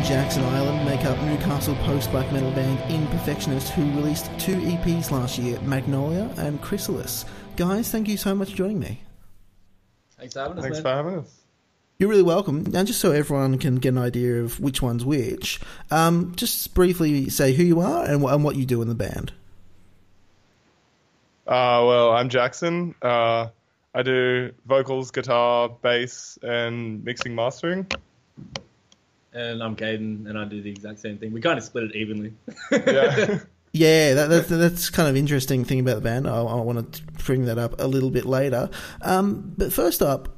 Caden Jackson Island make up Newcastle post black metal band Imperfectionist, who released two EPs last year Magnolia and Chrysalis. Guys, thank you so much for joining me. Thanks for having us. Thanks man. for having us. You're really welcome. And just so everyone can get an idea of which one's which, um, just briefly say who you are and, and what you do in the band. Uh, well, I'm Jackson. Uh, I do vocals, guitar, bass, and mixing mastering. And I'm Caden, and I do the exact same thing. We kind of split it evenly. Yeah. Yeah, that, that's that's kind of interesting thing about the band. I, I want to bring that up a little bit later. Um, but first up,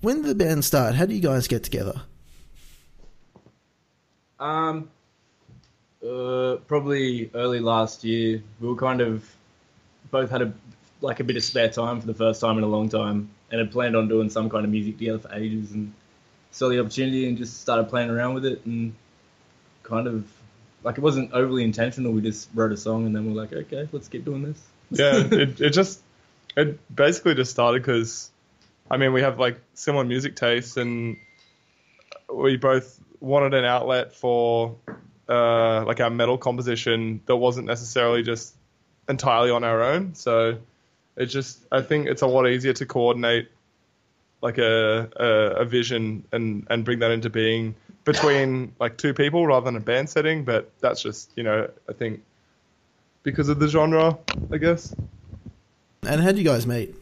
when did the band start? How do you guys get together? um, uh, probably early last year, we were kind of both had a like a bit of spare time for the first time in a long time, and had planned on doing some kind of music together for ages, and saw the opportunity and just started playing around with it, and kind of like it wasn't overly intentional. We just wrote a song, and then we're like, okay, let's keep doing this. yeah, it, it just it basically just started because I mean we have like similar music tastes and we both wanted an outlet for uh, like our metal composition that wasn't necessarily just entirely on our own. So it just I think it's a lot easier to coordinate like a a, a vision and and bring that into being between like two people rather than a band setting. But that's just you know I think because of the genre, I guess. And how do you guys meet?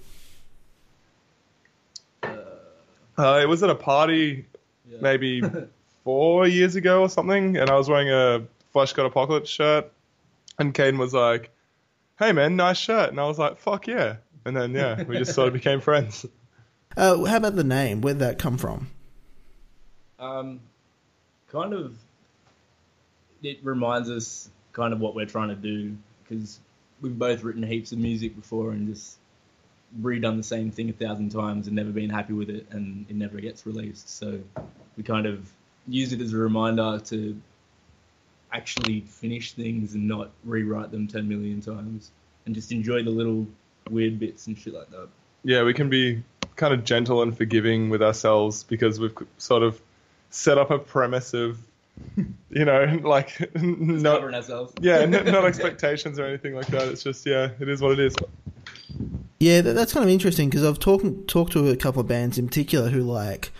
Uh, it was at a party Yeah. maybe four years ago or something, and I was wearing a Fleshgod Apocalypse shirt, and Caden was like, "Hey man, nice shirt," and I was like, "Fuck yeah!" And then yeah, we just sort of became friends. Uh, how about the name? Where'd that come from? Um, kind of, it reminds us kind of what we're trying to do because we've both written heaps of music before and just redone the same thing a thousand times and never been happy with it, and it never gets released. So we kind of use it as a reminder to actually finish things and not rewrite them ten million times, and just enjoy the little weird bits and shit like that. Yeah, we can be kind of gentle and forgiving with ourselves because we've sort of set up a premise of, you know, like Just not ourselves. yeah, n- not expectations or anything like that. It's just yeah, it is what it is. Yeah, that's kind of interesting because I've talked talked to a couple of bands in particular who like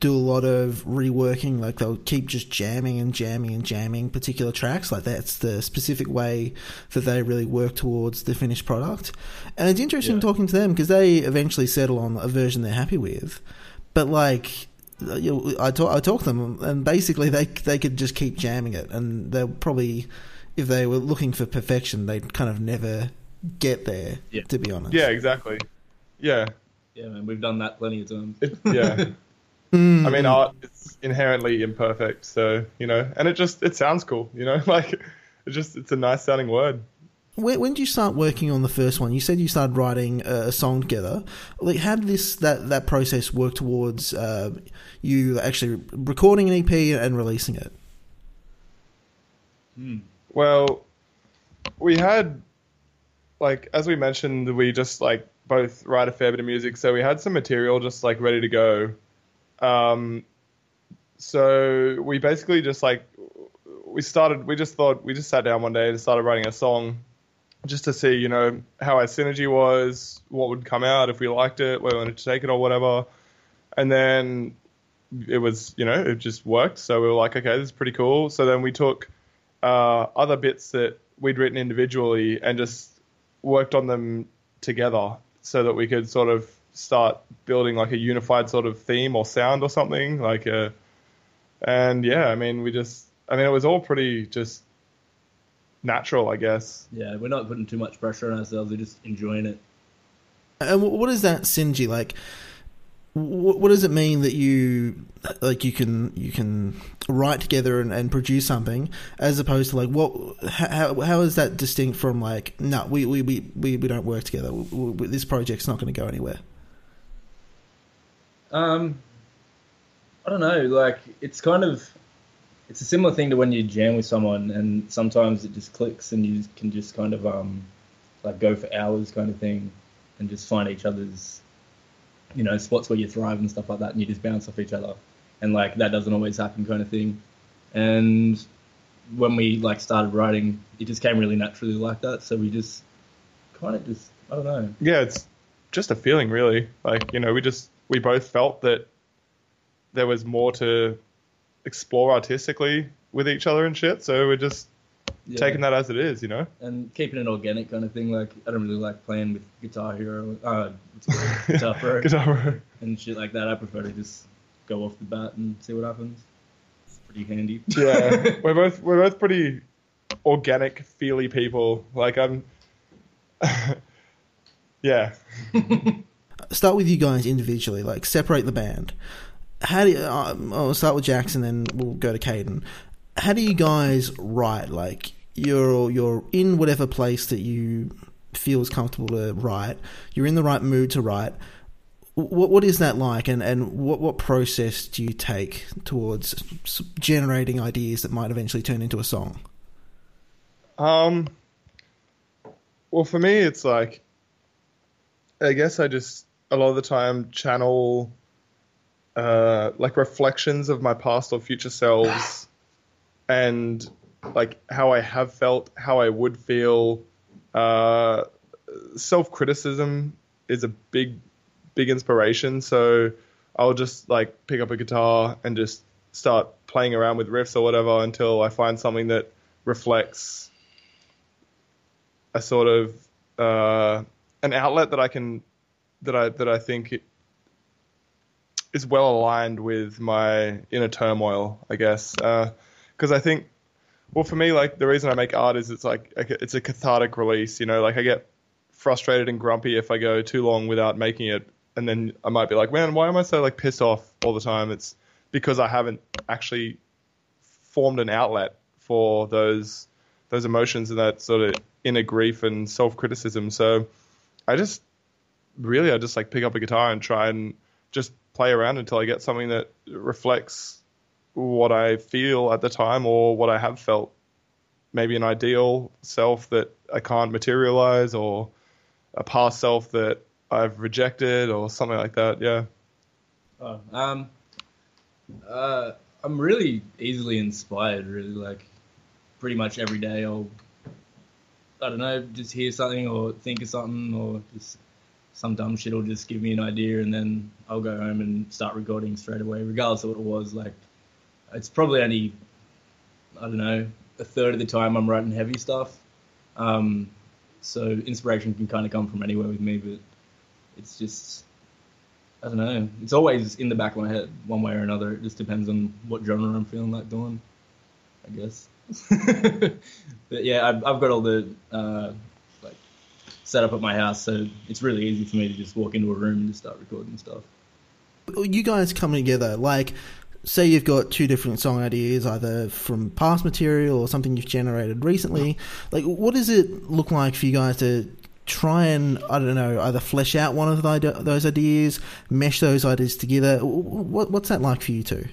do a lot of reworking. Like they'll keep just jamming and jamming and jamming particular tracks. Like that's the specific way that they really work towards the finished product. And it's interesting Yeah. talking to them because they eventually settle on a version they're happy with. But like. Uh, you know, I talk, I talk to them, and basically they they could just keep jamming it, and they'll probably, if they were looking for perfection, they'd kind of never get there. Yeah. To be honest, Yeah, exactly. Yeah, Yeah, man, we've done that plenty of times. it, yeah. Mm. I mean, art is inherently imperfect, so you know, and it just it sounds cool, you know, like it just it's a nice sounding word. When, when did you start working on the first one? You said you started writing a, a song together. Like, how did this that that process work towards uh, you actually recording an EP and releasing it? Well, we had like as we mentioned, we just like both write a fair bit of music, so we had some material just like ready to go. Um, so we basically just like we started. We just thought we just sat down one day and started writing a song, just to see you know how our synergy was, what would come out if we liked it, where we wanted to take it or whatever, and then it was you know it just worked. So we were like, okay, this is pretty cool. So then we took uh, other bits that we'd written individually and just worked on them together so that we could sort of start building like a unified sort of theme or sound or something like a and yeah i mean we just i mean it was all pretty just natural i guess Yeah, we're not putting too much pressure on ourselves. We're just enjoying it. And what is that synergy like? Wh- What does it mean that you like you can you can write together and, and produce something as opposed to like what how how is that distinct from like no we we, we, we we don't work together we, we, this project's not going to go anywhere Um, I don't know. Like it's kind of it's a similar thing to when you jam with someone, and sometimes it just clicks, and you can just kind of um like go for hours, kind of thing, and just find each other's you know spots where you thrive and stuff like that, and you just bounce off each other. and like that doesn't always happen, kind of thing. And when we like started writing, it just came really naturally like that. So we just kind of just I don't know. Yeah, it's just a feeling, really. Like you know, we just we both felt that there was more to explore artistically with each other and shit. So we're just Yeah. taking that as it is, you know. and keeping it organic kind of thing. Like I don't really like playing with Guitar Hero, uh? Guitar Pro, Guitar Hero. and shit like that. I prefer to just go off the bat and see what happens. It's pretty handy. yeah, we're both we're both pretty organic, feely people. Like I'm, yeah. Start with you guys individually, like separate the band. How do you, um, I'll start with Jackson, then we'll go to Caden. How do you guys write? Like you're you're in whatever place that you feel is comfortable to write. You're in the right mood to write. What what is that like, and, and what what process do you take towards generating ideas that might eventually turn into a song? Um. Well, for me, it's like, I guess I just a lot of the time channel, uh, like reflections of my past or future selves, and like how I have felt, how I would feel. Uh, self criticism is a big, big inspiration. So I'll just like pick up a guitar and just start playing around with riffs or whatever until I find something that reflects a sort of uh, an outlet that I can that I that I think is well aligned with my inner turmoil, I guess. Uh, because I think, well, for me, like the reason I make art is it's like it's a cathartic release. You know, like I get frustrated and grumpy if I go too long without making it, and then I might be like, man, why am I so like pissed off all the time? It's because I haven't actually formed an outlet for those those emotions and that sort of inner grief and self criticism. So I just really I just like pick up a guitar and try and just play around until I get something that reflects what I feel at the time or what I have felt. Maybe an ideal self that I can't materialize or a past self that I've rejected or something like that. Yeah. Oh, um, uh, I'm really easily inspired. Really, like pretty much every day, I'll I don't know, just hear something or think of something or just some dumb shit will just give me an idea, and then I'll go home and start recording straight away, regardless of what it was. Like it's probably only I don't know a third of the time I'm writing heavy stuff. Um, so inspiration can kind of come from anywhere with me, but it's just I don't know. It's always in the back of my head, one way or another. It just depends on what genre I'm feeling like doing, I guess. but yeah, I've, I've got all the uh, like set up at my house, so it's really easy for me to just walk into a room and just start recording stuff. you guys coming together, like say you've got two different song ideas, either from past material or something you've generated recently. Like, what does it look like for you guys to try and I don't know, either flesh out one of the, those ideas, mesh those ideas together? What, what's that like for you two?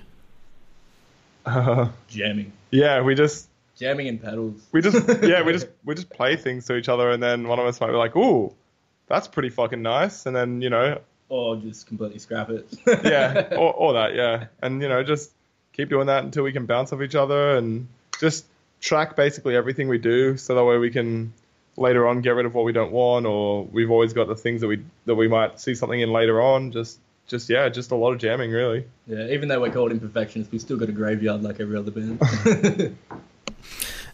Uh, Jamming, yeah, we just jamming and pedals. we just yeah we just we just play things to each other and then one of us might be like ooh that's pretty fucking nice and then you know or just completely scrap it. yeah or, or that yeah and you know just keep doing that until we can bounce off each other and just track basically everything we do so that way we can later on get rid of what we don't want or we've always got the things that we that we might see something in later on just just yeah just a lot of jamming really yeah, even though we're called imperfectionists, we still got a graveyard like every other band.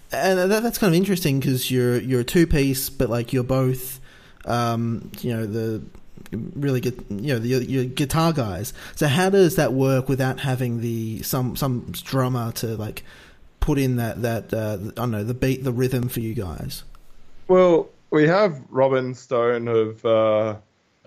And that, that's kind of interesting because you're you're a two piece, but like you're both, um, you know, the really good, you know, the, your guitar guys. So how does that work without having the some some drummer to like put in that that uh, I don't know the beat, the rhythm for you guys? well we have robin stone of uh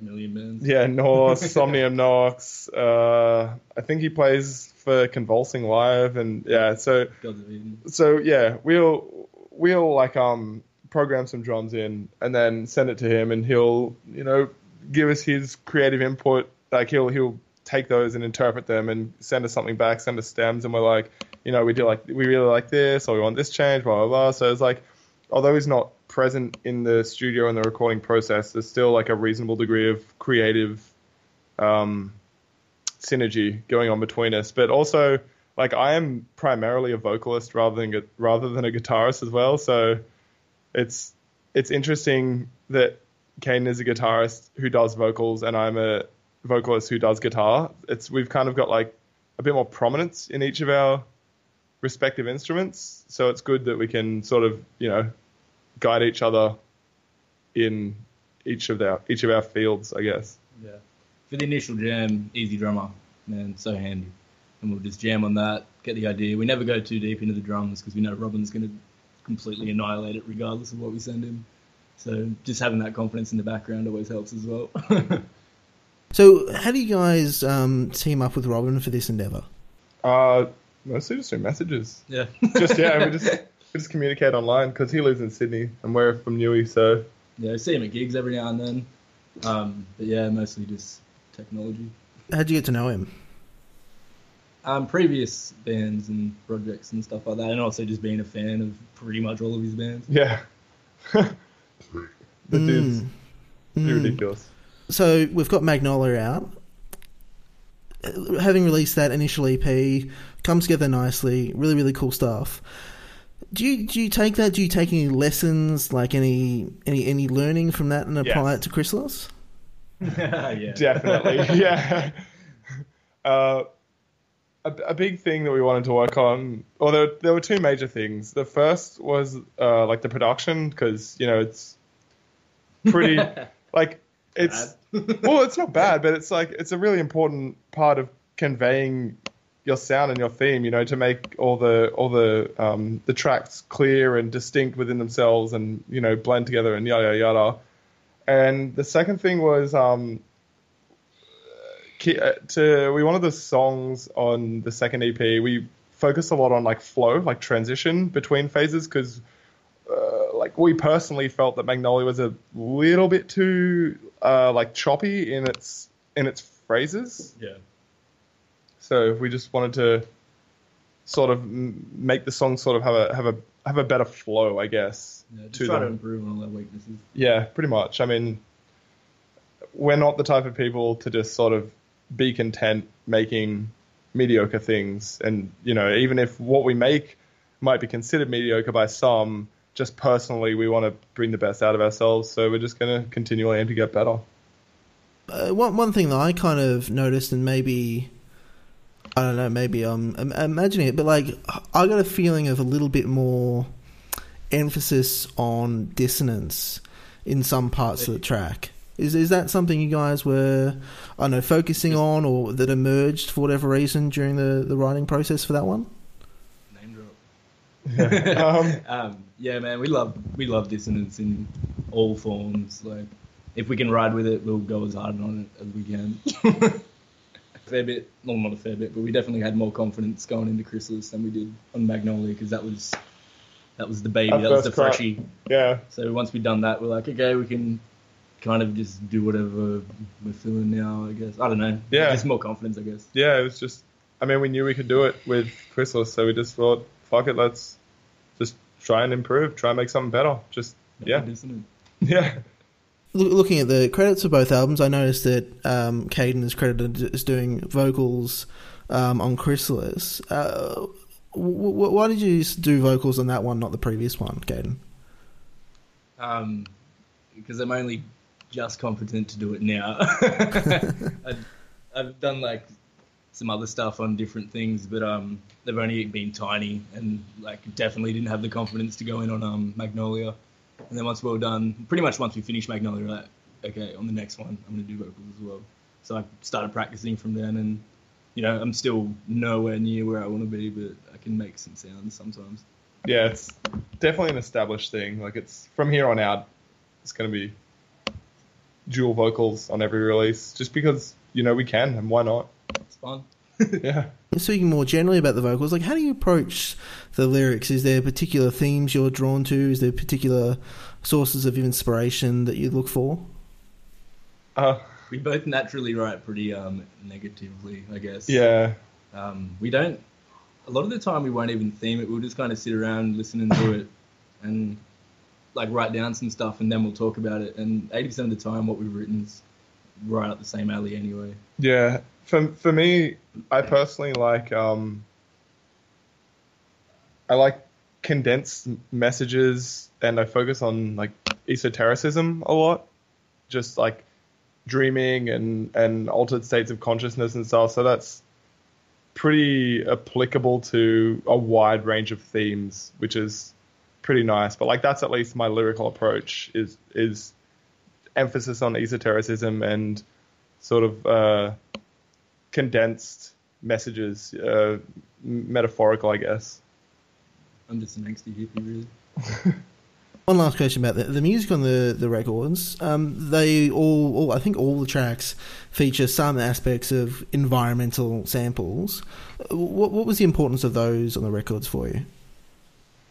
a million bands. Yeah, Norse, Somnium Nox. Uh, I think he plays for Convulsing Live, and yeah, so Gods of Eden. so yeah, we'll we'll like um program some drums in and then send it to him, and he'll you know give us his creative input. Like he'll he'll take those and interpret them and send us something back, send us stems, and we're like, you know, we do like we really like this, or we want this change, blah blah blah. So it's like, although he's not present in the studio and the recording process, there's still like a reasonable degree of creative um, synergy going on between us. But also, like I am primarily a vocalist rather than rather than a guitarist as well. So it's it's interesting that Caden is a guitarist who does vocals and I'm a vocalist who does guitar. It's we've kind of got like a bit more prominence in each of our respective instruments. So it's good that we can sort of you know guide each other in each of our each of our fields, I guess. Yeah. For the initial jam, EZdrummer, man, so handy. And we'll just jam on that, get the idea. We never go too deep into the drums because we know Robin's going to completely annihilate it regardless of what we send him. So just having that confidence in the background always helps as well. So, how do you guys um, team up with Robin for this endeavor? Uh, mostly just through messages. yeah. Just yeah, we just we just communicate online because he lives in Sydney and we're from Newey, so Yeah, I see him at gigs every now and then. Um, but yeah, mostly just technology. How'd you get to know him? Um, previous bands and projects and stuff like that, and also just being a fan of pretty much all of his bands. yeah. the dude's Mm. pretty Mm. ridiculous. So we've got Magnolia out. Uh, Having released that initial EP, comes together nicely. Really, really cool stuff. Do you do you take that? Do you take any lessons, like any any any learning from that, and apply Yes. it to Chrysalis? yeah. Definitely, yeah. Uh, a, a big thing that we wanted to work on, or there, there were two major things. The first was uh, like the production, because you know it's pretty like it's well, it's not bad, but it's like it's a really important part of conveying your sound and your theme. You know, to make all the all the um, the tracks clear and distinct within themselves, and you know, blend together and yada yada. And the second thing was um, uh, to we wanted the songs on the second EP. We focused a lot on like flow, like transition between phases, because uh, like we personally felt that Magnolia was a little bit too uh, like choppy in its in its phrases. Yeah. So we just wanted to sort of make the song sort of have a have a have a better flow, I guess. Yeah, to try to improve on all their weaknesses. Yeah, pretty much. I mean, we're not the type of people to just sort of be content making mediocre things. And, you know, even if what we make might be considered mediocre by some, just personally, we want to bring the best out of ourselves. So we're just going to continually aim to get better. Uh, one one thing that I kind of noticed, and maybe I don't know, maybe I'm, I'm imagining it, but like I got a feeling of a little bit more emphasis on dissonance in some parts of the track. Is is that something you guys were, I don't know, focusing on, or that emerged for whatever reason during the, the writing process for that one? Name drop. um, Um, yeah, man, we love we love dissonance in all forms. Like, if we can ride with it, we'll go as hard on it as we can. fair bit, well, not a fair bit, but we definitely had more confidence going into Chrysalis than we did on Magnolia because that was that was the baby, Our that was the freshie. yeah. So once we've done that, we're like, okay, we can kind of just do whatever we're feeling now. I guess I don't know. Yeah. just more confidence, I guess. Yeah, it was just, I mean, we knew we could do it with Chrysalis. So we just thought, fuck it, let's just try and improve, try and make something better. Just, yeah. Yeah. Loo- Looking at the credits of both albums, I noticed that um, Caden is credited as doing vocals um, on Chrysalis. Uh, w- w- why did you do vocals on that one, not the previous one, Caden? Um, because I'm only just competent to do it now. I've, I've done like some other stuff on different things, but um, they've only been tiny and like definitely didn't have the confidence to go in on um Magnolia. And then once we were done, pretty much once we finished Magnolia, we're like, okay, on the next one, I'm gonna do vocals as well. So I started practicing from then, and you know, I'm still nowhere near where I want to be, but I can make some sounds sometimes. Yeah, it's definitely an established thing. Like, it's from here on out, it's going to be dual vocals on every release just because, you know, we can and why not? It's fun. Yeah. Speaking more generally about the vocals, like how do you approach the lyrics? Is there particular themes you're drawn to? Is there particular sources of inspiration that you look for? Uh, We both naturally write pretty um, negatively, I guess. yeah. Um, we don't. A lot of the time, we won't even theme it. We'll just kind of sit around listening to it, and like write down some stuff, and then we'll talk about it. And eighty percent of the time, what we've written is right up the same alley anyway. Yeah, for for me, I personally like um, I like condensed messages, and I focus on like esotericism a lot, just like dreaming and and altered states of consciousness and stuff. So that's pretty applicable to a wide range of themes, which is pretty nice. But like that's at least my lyrical approach is is emphasis on esotericism and sort of uh, condensed messages, uh, metaphorical, I guess. I'm just an angsty hippie, really. One last question about the, the music on the the records. Um, they all, all, I think, all the tracks feature some aspects of environmental samples. What, what was the importance of those on the records for you?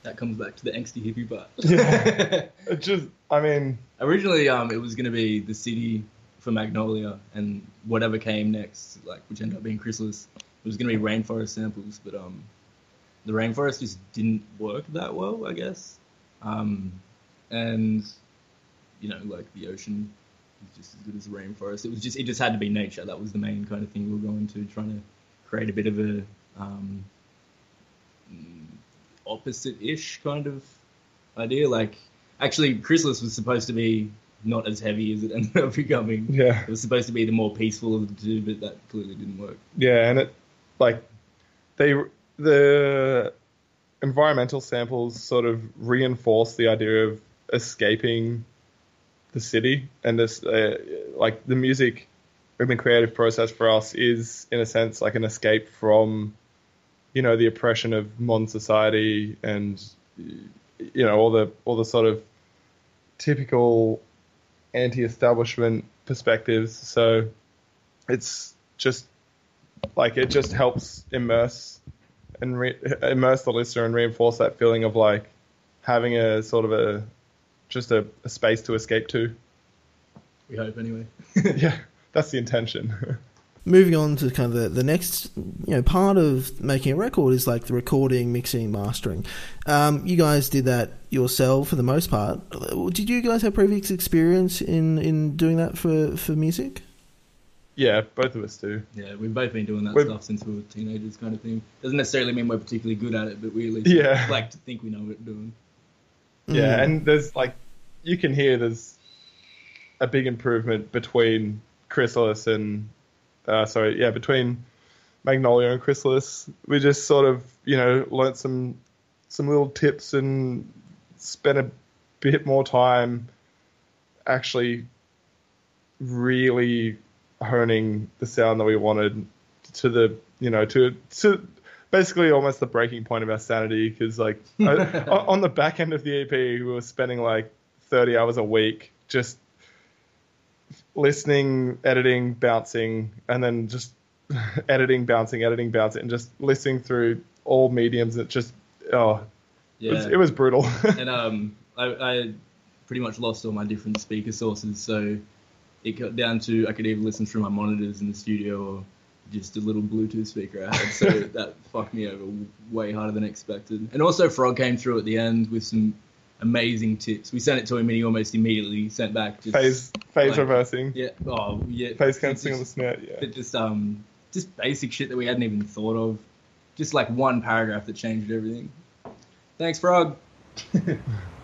That comes back to the angsty hippie part. Yeah. It just, I mean, Originally, um, it was going to be the city for Magnolia, and whatever came next, like which ended up being Chrysalis, it was going to be rainforest samples, but um, the rainforest just didn't work that well, I guess. Um, and you know, like the ocean is just as good as the rainforest. It was just it just had to be nature. That was the main kind of thing we were going to trying to create a bit of a um, opposite-ish kind of idea. Like actually, Chrysalis was supposed to be not as heavy as it ended up becoming. yeah. It was supposed to be the more peaceful of the two, but that clearly didn't work. Yeah, and it like they the environmental samples sort of reinforce the idea of escaping the city and this uh, like the music in the creative process for us is in a sense like an escape from you know the oppression of modern society and you know all the all the sort of typical anti-establishment perspectives so it's just like it just helps immerse and re- immerse the listener and reinforce that feeling of like having a sort of a just a, a space to escape to. We hope anyway. yeah, that's the intention. Moving on to kind of the, the next, you know, part of making a record is like the recording, mixing, mastering. Um, you guys did that yourself for the most part. Did you guys have previous experience in, in doing that for, for music? yeah, both of us do. Yeah, we've both been doing that We've- stuff since we were teenagers, kind of thing. Doesn't necessarily mean we're particularly good at it, but we at least Yeah. like to think we know what we're doing. Yeah, Mm. and there's like you can hear there's a big improvement between Chrysalis and uh, sorry, yeah, between Magnolia and Chrysalis. We just sort of you know learnt some some little tips and spent a bit more time actually really honing the sound that we wanted to the you know to to basically almost the breaking point of our sanity because like I, on on the back end of the EP we were spending like 30 hours a week just listening editing bouncing and then just editing bouncing editing bouncing and just listening through all mediums it just oh it, Yeah, was, it was brutal and um, I, I pretty much lost all my different speaker sources, so it got down to I could either listen through my monitors in the studio or just a little Bluetooth speaker I had. So that fucked me over way harder than expected. And also, Frog came through at the end with some amazing tips. We sent it to him, and he almost immediately sent back just phase phase like- reversing Yeah. Oh, yeah. phase cancelling on the snare yeah but just um just basic shit that we hadn't even thought of. Just like one paragraph that changed everything. Thanks, Frog.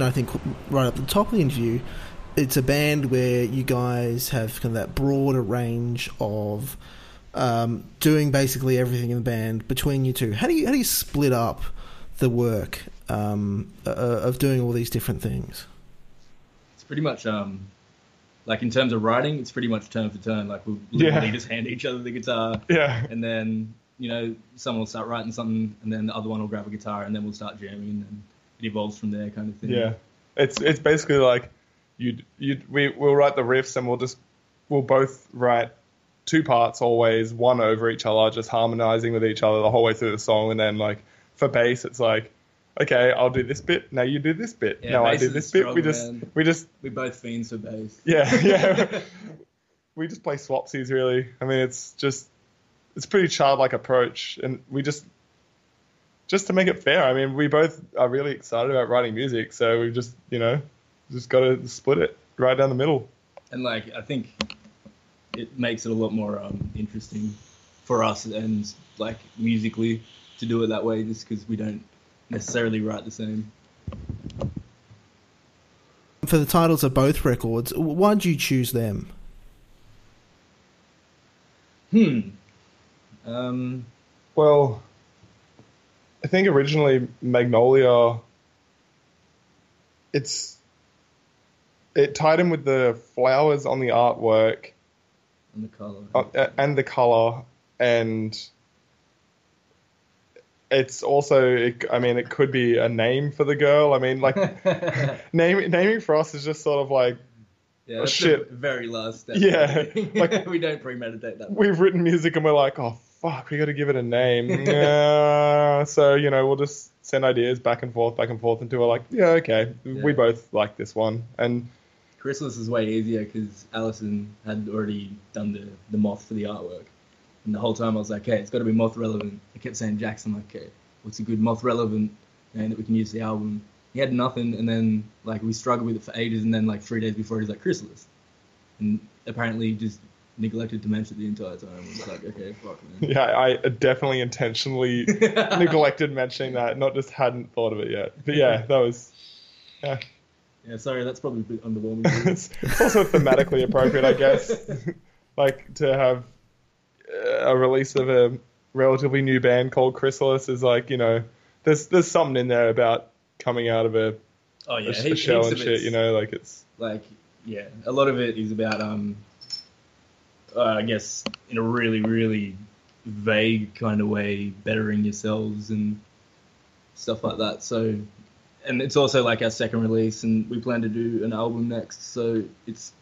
mentioned, I think, right at the top of the interview, it's a band where you guys have kind of that broader range of um, doing basically everything in the band between you two. How do you how do you split up the work um, uh, of doing all these different things? It's pretty much um, like in terms of writing, it's pretty much turn for turn. Like we'll Yeah. literally just hand each other the guitar, Yeah. and then you know someone will start writing something, and then the other one will grab a guitar, and then we'll start jamming, and then it evolves from there, kind of thing. Yeah, it's it's basically like you you we we'll write the riffs and we'll just we'll both write two parts always, one over each other, just harmonizing with each other the whole way through the song, and then like for bass, it's like. Okay, I'll do this bit. Now you do this bit. Yeah, now I do this bit. We just man. we just We both fiends for bass. yeah yeah we just play swapsies really. I mean it's just it's a pretty childlike approach, and we just just to make it fair. I mean we both are really excited about writing music, so we've just you know just got to split it right down the middle. and like I think it makes it a lot more um, interesting for us and like musically to do it that way, just because we don't necessarily write the same. For the titles of both records, why did you choose them? Hmm. Um. Well, I think originally Magnolia, it's it tied in with the flowers on the artwork And the color. uh, and the color and it's also it, i mean it could be a name for the girl i mean like name, naming for us is just sort of like yeah, oh, shit. very last step. Yeah, like- we don't premeditate that. we've written music and we're like oh fuck we got to give it a name yeah. so you know we'll just send ideas back and forth back and forth until we're like yeah okay we both like this one and Chrysalis is way easier because Alison had already done the, the moth for the artwork. And the whole time I was like, okay, it's got to be moth relevant. I kept saying, Jackson, like, okay, what's a good moth relevant name that we can use the album? He had nothing, and then like we struggled with it for ages, and then like three days before he's like Chrysalis, and apparently just neglected to mention the entire time. I was like, okay, fuck man. yeah i definitely intentionally neglected mentioning that not just hadn't thought of it yet but yeah that was yeah Yeah, sorry, that's probably a bit underwhelming. it's, it's also thematically appropriate, I guess. like to have uh, a release of a relatively new band called Chrysalis is like you know, there's there's something in there about coming out of a, oh yeah, a he- shell and shit. You know, like it's like yeah a lot of it is about um uh, i guess in a really really vague kind of way bettering yourselves and stuff like that so and it's also like our second release and we plan to do an album next so it's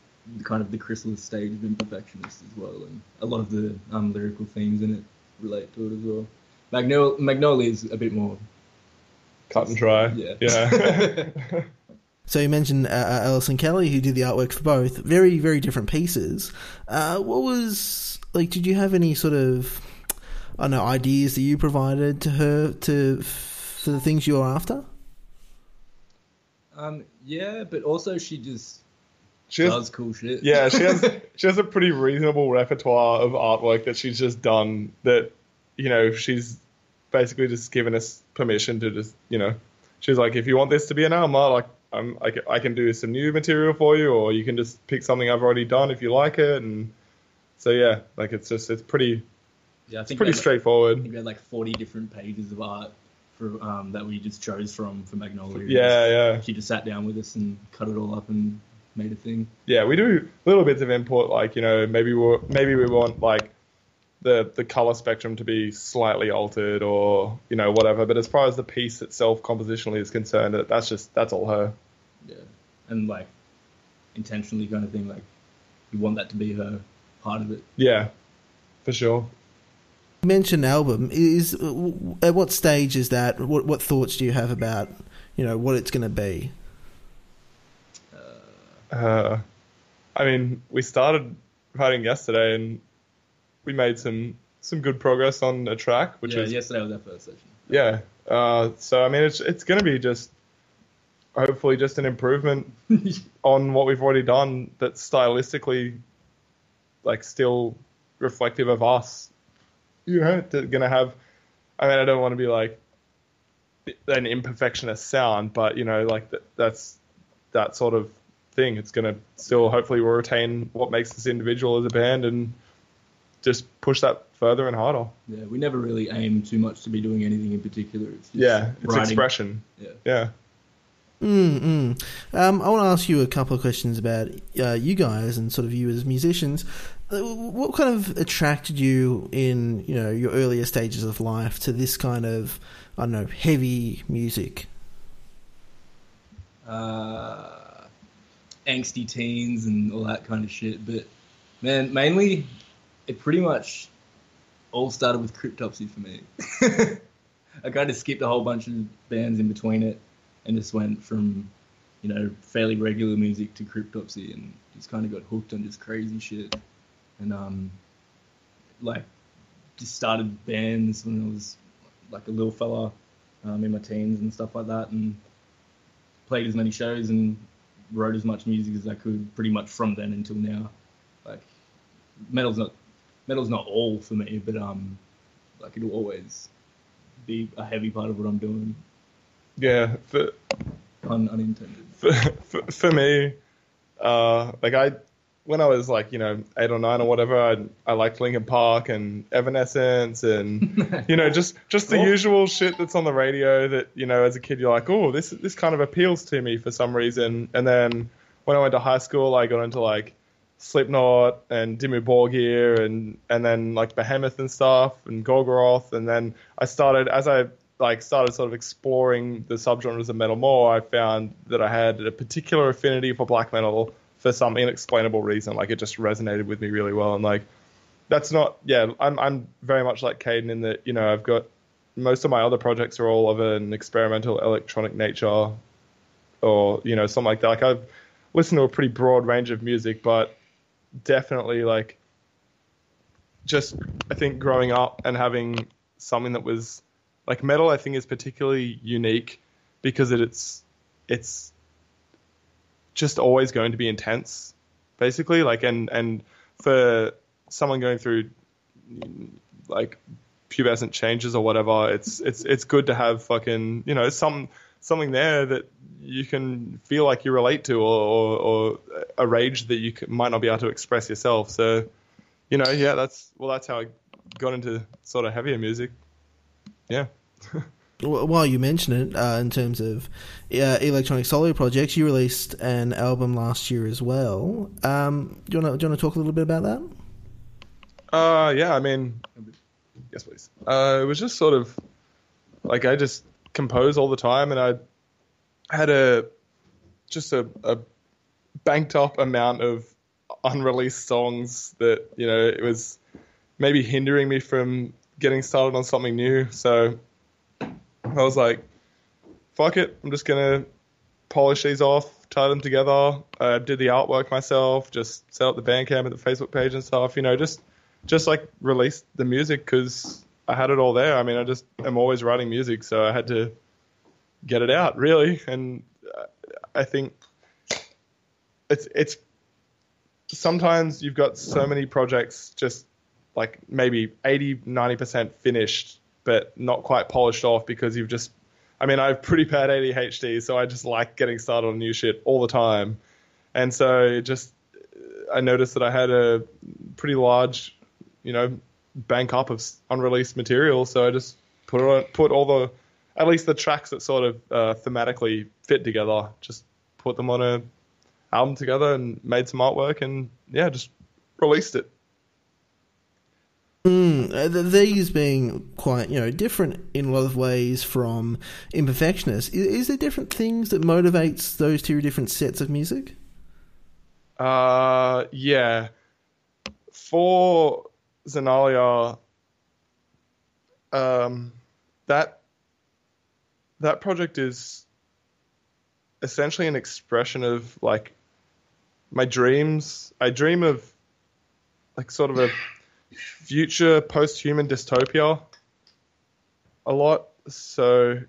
kind of the chrysalis stage of imperfectionist as well and a lot of the um, lyrical themes in it relate to it as well Magnol- magnolia is a bit more cut and dry. Yeah. Yeah. So you mentioned uh, uh, Alison Kelly, who did the artwork for both. Very, very different pieces. Uh, what was like? Did you have any sort of, I don't know, ideas that you provided to her to for the things you were after? um yeah but also she just she has, does cool shit yeah, she has she has a pretty reasonable repertoire of artwork that she's just done. That you know she's basically just given us permission to just you know she's like if you want this to be an album art, like I'm I, ca- I can do some new material for you or you can just pick something I've already done if you like it and so yeah like it's just it's pretty Yeah, I it's think pretty we had, like- I straightforward. think we had like 40 different pages of art for um, that we just chose from for Magnolia. Yeah, yeah, She just sat down with us and cut it all up and made a thing. yeah. We do little bits of input like you know maybe we maybe we want like the the color spectrum to be slightly altered or you know whatever. But as far as the piece itself compositionally is concerned, that- that's just that's all her. Yeah, and like intentionally kind of thing. Like you want that to be her part of it. Yeah, for sure. You mentioned album. Is at what stage is that? What what thoughts do you have about you know what it's going to be? Uh, I mean, we started writing yesterday, and we made some some good progress on a track, which yeah, is yesterday was our first session. yeah. Uh, so I mean, it's it's going to be just hopefully just an improvement on what we've already done that's stylistically like still reflective of us. You know, going to have. I mean, I don't want to be like an imperfectionist sound, but you know, like that, that's that sort of thing. It's going to still hopefully retain what makes us individual as a band and just push that further and harder. Yeah, we never really aim too much to be doing anything in particular. It's just Yeah, it's writing. expression. Yeah. Yeah. Mm, mm. Um, I want to ask you a couple of questions about uh, you guys and sort of you as musicians. Uh, What kind of attracted you in you know your earlier stages of life to this kind of I don't know heavy music? uh, angsty teens and all that kind of shit. But man, mainly it pretty much all started with Cryptopsy for me. I kind of skipped a whole bunch of bands in between it and just went from you know fairly regular music to Cryptopsy and just kind of got hooked on just crazy shit and um like just started bands when I was like a little fella um, in my teens and stuff like that and played as many shows and wrote as much music as I could pretty much from then until now. Like metal's not metal's not all for me, but um like it'll always be a heavy part of what I'm doing, Yeah. For, un- unintended. for, for, for me, uh, like I, when I was like, you know, eight or nine or whatever, I, I liked Linkin Park and Evanescence and, you know, just, just the Cool. usual shit that's on the radio that, you know, as a kid, you're like, oh, this, this kind of appeals to me for some reason. And then when I went to high school, I got into like Slipknot and Dimmu Borgir and, and then like Behemoth and stuff and Gorgoroth. And then I started, as I like started sort of exploring the subgenres of metal more, I found that I had a particular affinity for black metal for some inexplainable reason. Like it just resonated with me really well. And like that's not yeah, I'm I'm very much like Caden in that, you know, I've got most of my other projects are all of an experimental electronic nature or, you know, something like that. Like I've listened to a pretty broad range of music, but definitely like just I think growing up and having something that was like metal I think is particularly unique because it, it's it's just always going to be intense basically. Like and and for someone going through like pubescent changes or whatever it's it's it's good to have fucking you know some something there that you can feel like you relate to or or, or a rage that you might not be able to express yourself so you know yeah that's well that's how I got into sort of heavier music yeah Wh- While you mention it, uh, in terms of uh, electronic solo projects, you released an album last year as well. Um, do you want to do you want to talk a little bit about that? Uh, yeah, I mean, yes, please. Uh, it was just sort of like I just compose all the time, and I had a just a, a banked up amount of unreleased songs that you know it was maybe hindering me from getting started on something new. So I was like, "Fuck it, I'm just gonna polish these off." Tie them together. Uh, I did the artwork myself. Just set up the Bandcamp and the Facebook page and stuff. You know, just just like release the music because I had it all there. I mean, I just am always writing music, so I had to get it out really. And I think it's it's sometimes you've got so many projects just like maybe 80 90% finished but not quite polished off because you've just I mean I have pretty bad ADHD so I just like getting started on new shit all the time and so it just I noticed that I had a pretty large you know bank up of unreleased material so I just put it on, put all the at least the tracks that sort of uh, thematically fit together just put them on a album together and made some artwork and yeah just released it Mm, these being quite, you know, different in a lot of ways from Imperfectionist. Is, is there different things that motivates those two different sets of music? Uh, yeah. For Zenalia, um, that that project is essentially an expression of like my dreams. I dream of like sort of a future post-human dystopia a lot. So,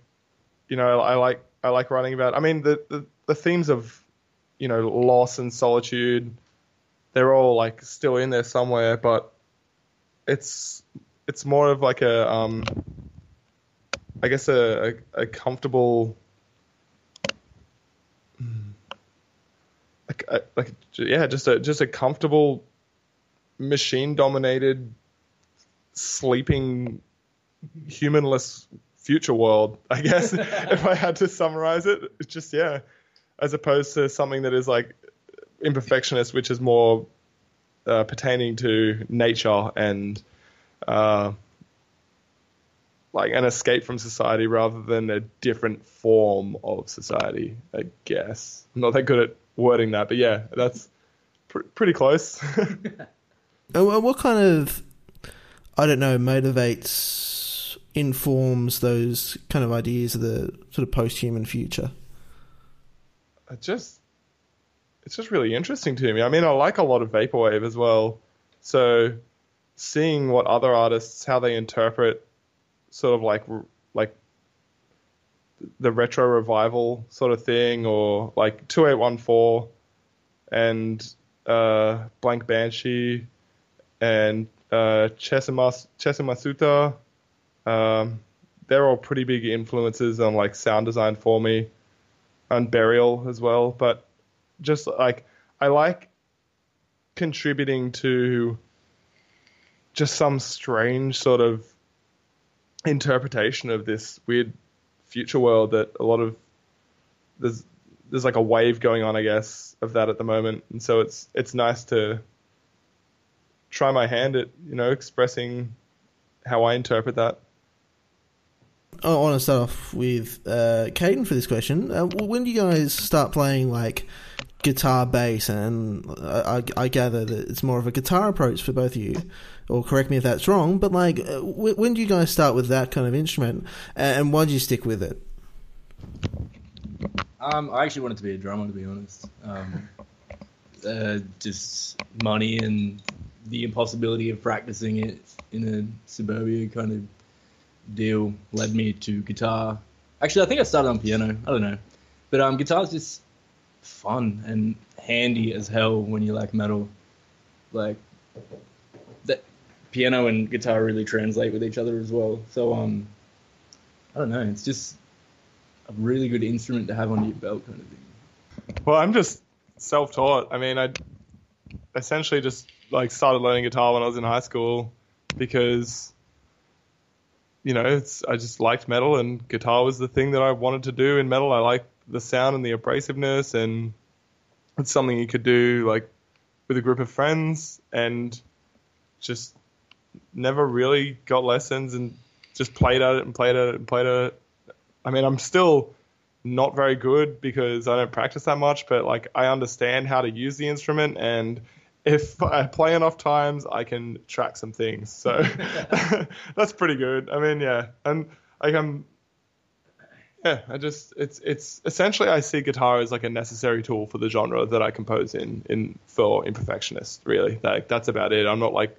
you know, I like I like writing about. I mean, the the, the themes of you know loss and solitude they're all like still in there somewhere but it's it's more of like a um I guess a a, a comfortable like a, like yeah, just a just a comfortable machine dominated sleeping humanless future world, I guess, if I had to summarize it. It's just, yeah, as opposed to something that is like imperfectionist, which is more uh, pertaining to nature and uh, like an escape from society rather than a different form of society, I guess. I'm not that good at wording that, but yeah, that's pr- pretty close. and what kind of, I don't know, motivates informs those kind of ideas of the sort of post-human future? I just it's just really interesting to me. I mean, I like a lot of vaporwave as well. So seeing what other artists how they interpret sort of like like the retro revival sort of thing or like 2814 and uh, Blank Banshee and uh, Chessumasuta um, they're all pretty big influences on like sound design for me, and Burial as well. But just like I like contributing to just some strange sort of interpretation of this weird future world that a lot of there's there's like a wave going on, I guess, of that at the moment, and so it's it's nice to try my hand at you know expressing how I interpret that. I want to start off with uh, Caden for this question. Uh, when do you guys start playing like guitar, bass, and I, I, gather that it's more of a guitar approach for both of you, or correct me if that's wrong. But like, uh, when do you guys start with that kind of instrument, and why do you stick with it? Um, I actually wanted to be a drummer, to be honest. Um, uh, just money and the impossibility of practicing it in a suburbia kind of deal led me to guitar. Actually, I think I started on piano. I don't know, but um, guitar's just fun and handy as hell when you like metal. Like that, piano and guitar really translate with each other as well. So um, I don't know. It's just a really good instrument to have on your belt, kind of thing. Well, I'm just self-taught. I mean, I essentially just like started learning guitar when I was in high school because you know, it's I just liked metal and guitar was the thing that I wanted to do in metal. I like the sound and the abrasiveness and it's something you could do like with a group of friends and just never really got lessons and just played at it and played at it and played at it. I mean, I'm still not very good because I don't practice that much, but like I understand how to use the instrument and if I play enough times, I can track some things. So that's pretty good. I mean, yeah, and like I'm, yeah, I just it's it's essentially I see guitar as like a necessary tool for the genre that I compose in in for imperfectionist. Really, like that's about it. I'm not like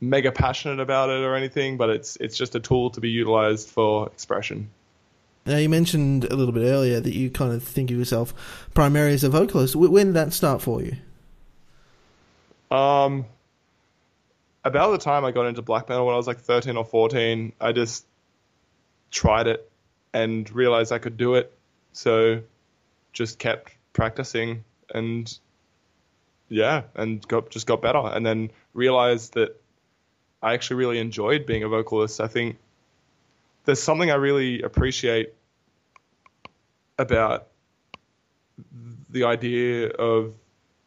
mega passionate about it or anything, but it's it's just a tool to be utilized for expression. Now you mentioned a little bit earlier that you kind of think of yourself primarily as a vocalist. When did that start for you? Um, about the time I got into black metal when I was like 13 or 14, I just tried it and realized I could do it. So just kept practicing and yeah, and got just got better and then realized that I actually really enjoyed being a vocalist. I think there's something I really appreciate about the idea of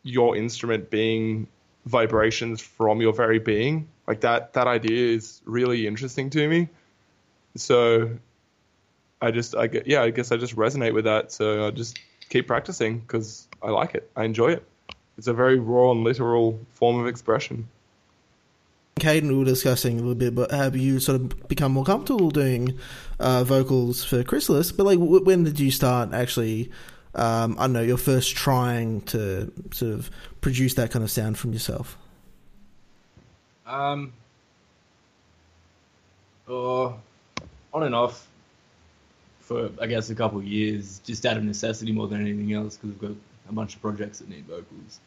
your instrument being vibrations from your very being. Like that that idea is really interesting to me. So I just I get yeah, I guess I just resonate with that. So I just keep practicing because I like it. I enjoy it. It's a very raw and literal form of expression. Caden, we were discussing a little bit, but have you sort of become more comfortable doing uh, vocals for Chrysalis? But like, when did you start actually um, I don't know, you're first trying to sort of produce that kind of sound from yourself? Um, uh, on and off for I guess a couple years, just out of necessity more than anything else, because we've got a bunch of projects that need vocals.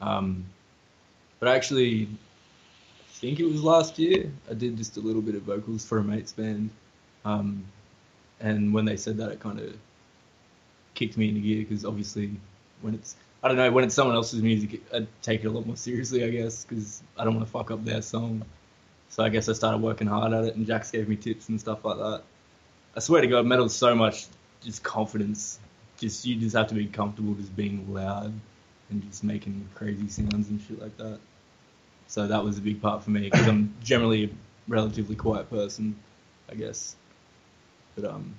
Um, but actually, I think it was last year I did just a little bit of vocals for a mate's band. Um, And when they said that, it kind of kicked me into gear because obviously when it's I don't know when it's someone else's music, I take it a lot more seriously, I guess, because I don't want to fuck up their song. So I guess I started working hard at it, and Jax gave me tips and stuff like that. I swear to God, metal's so much just confidence. Just you just have to be comfortable just being loud and just making crazy sounds and shit like that. So that was a big part for me because I'm generally a relatively quiet person, I guess. But um,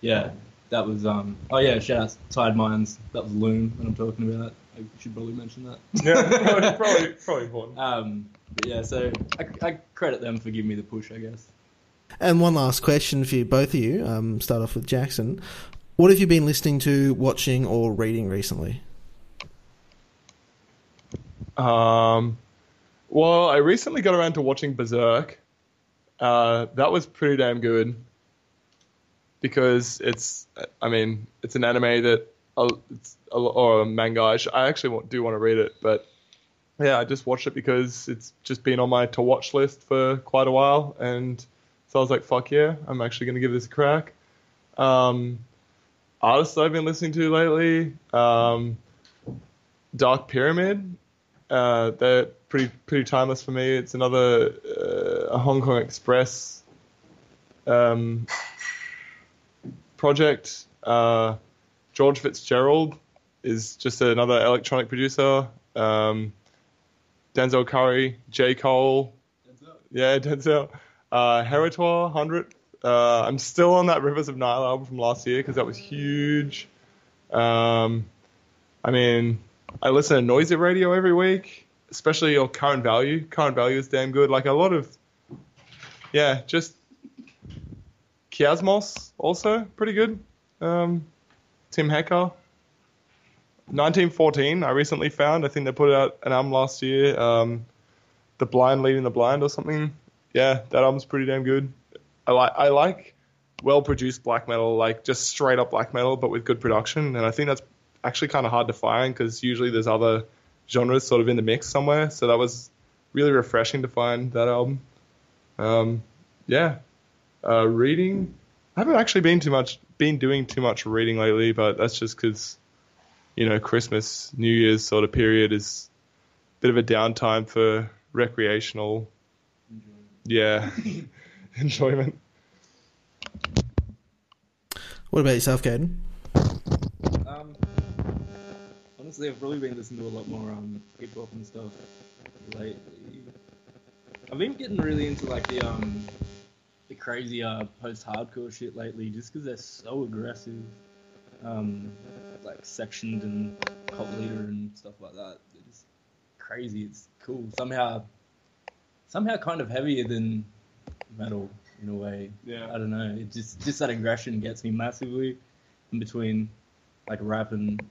yeah, that was um. Oh yeah, shout out to Tired Minds. That was Loon that I'm talking about. I should probably mention that. Yeah, probably, probably, probably important. um, yeah, so I, I credit them for giving me the push, I guess. And one last question for you, both of you. Um, start off with Jackson. What have you been listening to, watching, or reading recently? Um, well, I recently got around to watching Berserk. Uh, that was pretty damn good because it's, I mean, it's an anime that, uh, it's a, or a manga. I, actually do want to read it, but yeah, I just watched it because it's just been on my to watch list for quite a while, and so I was like, fuck yeah, I'm actually going to give this a crack. Um, artists I've been listening to lately, um, Dark Pyramid. Uh, they're pretty pretty timeless for me. It's another uh, a Hong Kong Express um, project. Uh, George Fitzgerald is just another electronic producer. Um, Denzel Curry, J. Cole, yeah, Denzel. Uh, Heritor, 100. Uh, I'm still on that Rivers of Nihil album from last year because that was huge. Um, I mean, I listen to Noisy Radio every week, especially your Current Value. Current Value is damn good. Like a lot of, yeah, just Kiasmos also pretty good. Um, Tim Hecker. 1914, I recently found. I think they put out an album last year. Um, the Blind Leading the Blind or something. Yeah, that album's pretty damn good. I like I like well produced black metal, like just straight up black metal, but with good production. And I think that's actually kind of hard to find because usually there's other genres sort of in the mix somewhere. So that was really refreshing to find that album. Um, yeah, uh, reading. I haven't actually been too much been doing too much reading lately, but that's just because you know Christmas, New Year's sort of period is a bit of a downtime for recreational. Yeah, enjoyment. What about yourself, Caden? Um, honestly, I've probably been listening to a lot more um, hip hop and stuff lately. I've been getting really into like the um, the crazy uh, post-hardcore shit lately, just because they're so aggressive, um, like sectioned and cult leader and stuff like that. They're just crazy. It's cool. Somehow, somehow kind of heavier than metal in a way. Yeah. I don't know. It just just that aggression gets me massively in between like rap and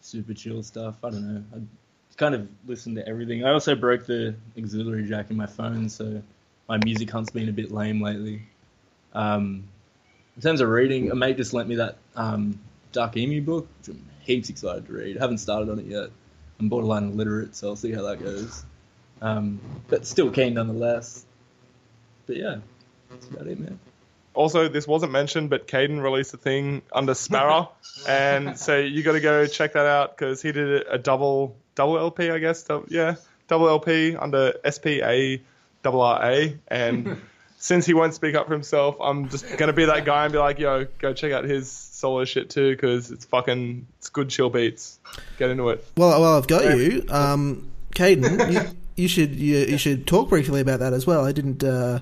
super chill stuff. I don't know. I kind of listen to everything. I also broke the auxiliary jack in my phone, so my music hunt's been a bit lame lately. Um, in terms of reading, a mate just lent me that um, Dark Emu book, which I'm heaps excited to read. I haven't started on it yet. I'm borderline illiterate, so I'll see how that goes. Um, but still keen nonetheless. But yeah, that's about it, man. Also, this wasn't mentioned, but Caden released a thing under Sparra, and so you got to go check that out because he did a double double LP, I guess. Dou- yeah, double LP under SPA double RA, and since he won't speak up for himself, I'm just gonna be that guy and be like, "Yo, go check out his solo shit too, because it's fucking it's good chill beats. Get into it." Well, well, I've got you, um, Caden. you, you should you, you should talk briefly about that as well. I didn't uh,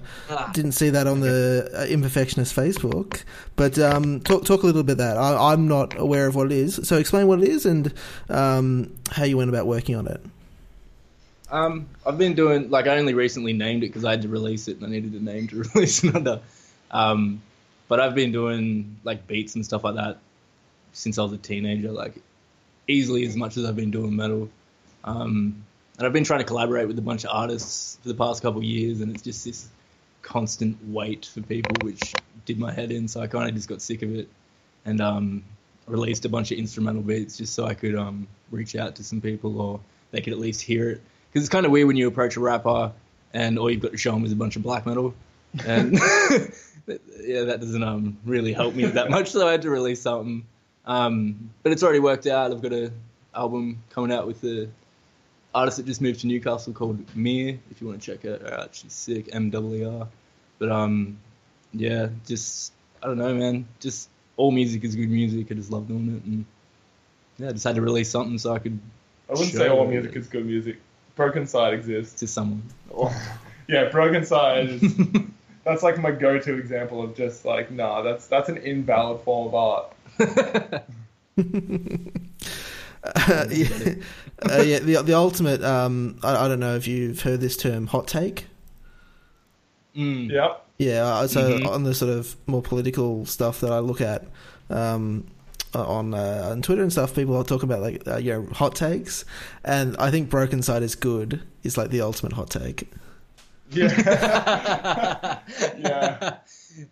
didn't see that on the uh, Imperfectionist Facebook, but um, talk talk a little bit about that. I, I'm not aware of what it is, so explain what it is and um, how you went about working on it. Um, I've been doing like I only recently named it because I had to release it and I needed a name to release under. Um, but I've been doing like beats and stuff like that since I was a teenager, like easily as much as I've been doing metal. Um, and I've been trying to collaborate with a bunch of artists for the past couple of years, and it's just this constant wait for people, which did my head in. So I kind of just got sick of it, and um, released a bunch of instrumental beats just so I could um, reach out to some people or they could at least hear it. Because it's kind of weird when you approach a rapper and all you've got to show them is a bunch of black metal, and yeah, that doesn't um really help me that much. So I had to release something. Um, but it's already worked out. I've got a album coming out with the artist that just moved to Newcastle called Mir. If you want to check it out, she's sick. M W R. But um, yeah, just I don't know, man. Just all music is good music. I just love doing it, and yeah, I just had to release something so I could I wouldn't say all music is good music. Brokencyde exists. to someone. yeah, Brokencyde is that's like my go-to example of just like nah, that's that's an invalid form of art. Uh, yeah, uh, yeah, the the ultimate. Um, I, I don't know if you've heard this term, hot take. Mm. Yep. Yeah, uh, so Mhm. on the sort of more political stuff that I look at um, on uh, on Twitter and stuff, people are talking about like uh, you know hot takes, and I think Brokencyde is good. Is like the ultimate hot take. Yeah. yeah.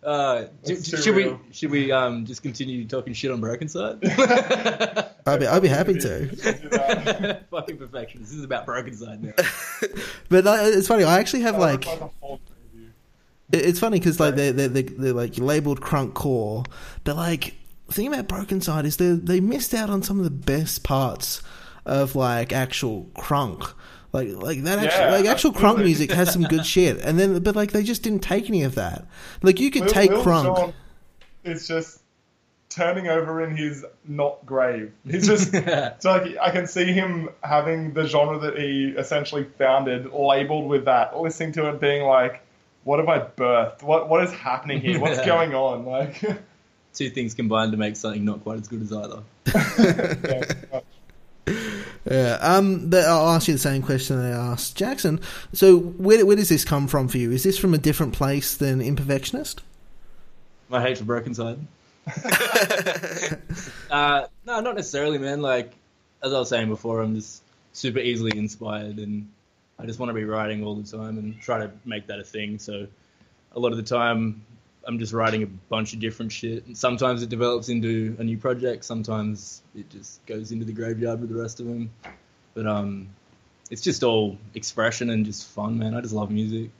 Uh, That's sh- too should we should we um just continue talking shit on Brokencyde? I'd be I'd be happy to. Do. Fucking perfectionist. This is about Brokencyde now. But uh, it's funny. I actually have That like looks a whole review. It- It's funny because like they they they they're like labeled crunk core, but like the thing about Brokencyde is they they missed out on some of the best parts of like actual crunk. Like like that actual Yeah, like actual crunk music has some good shit, and then but like they just didn't take any of that. Like you could Lil- take Lil crunk. Jon is just turning over in his not grave. He's just it's like I can see him having the genre that he essentially founded labeled with that, listening to it, being like, "What have I birthed? What what is happening here? What's going on?" Like, Two things combined to make something not quite as good as either. yeah. Um. I'll ask you the same question I asked Jackson. So where where does this come from for you? Is this from a different place than Imperfectionist? My hate for Brokencyde. uh, no, not necessarily, man. Like as I was saying before, I'm just super easily inspired, and I just want to be writing all the time and try to make that a thing. So a lot of the time, I'm just writing a bunch of different shit. And sometimes it develops into a new project. Sometimes it just goes into the graveyard with the rest of them. But um, it's just all expression and just fun, man. I just love music.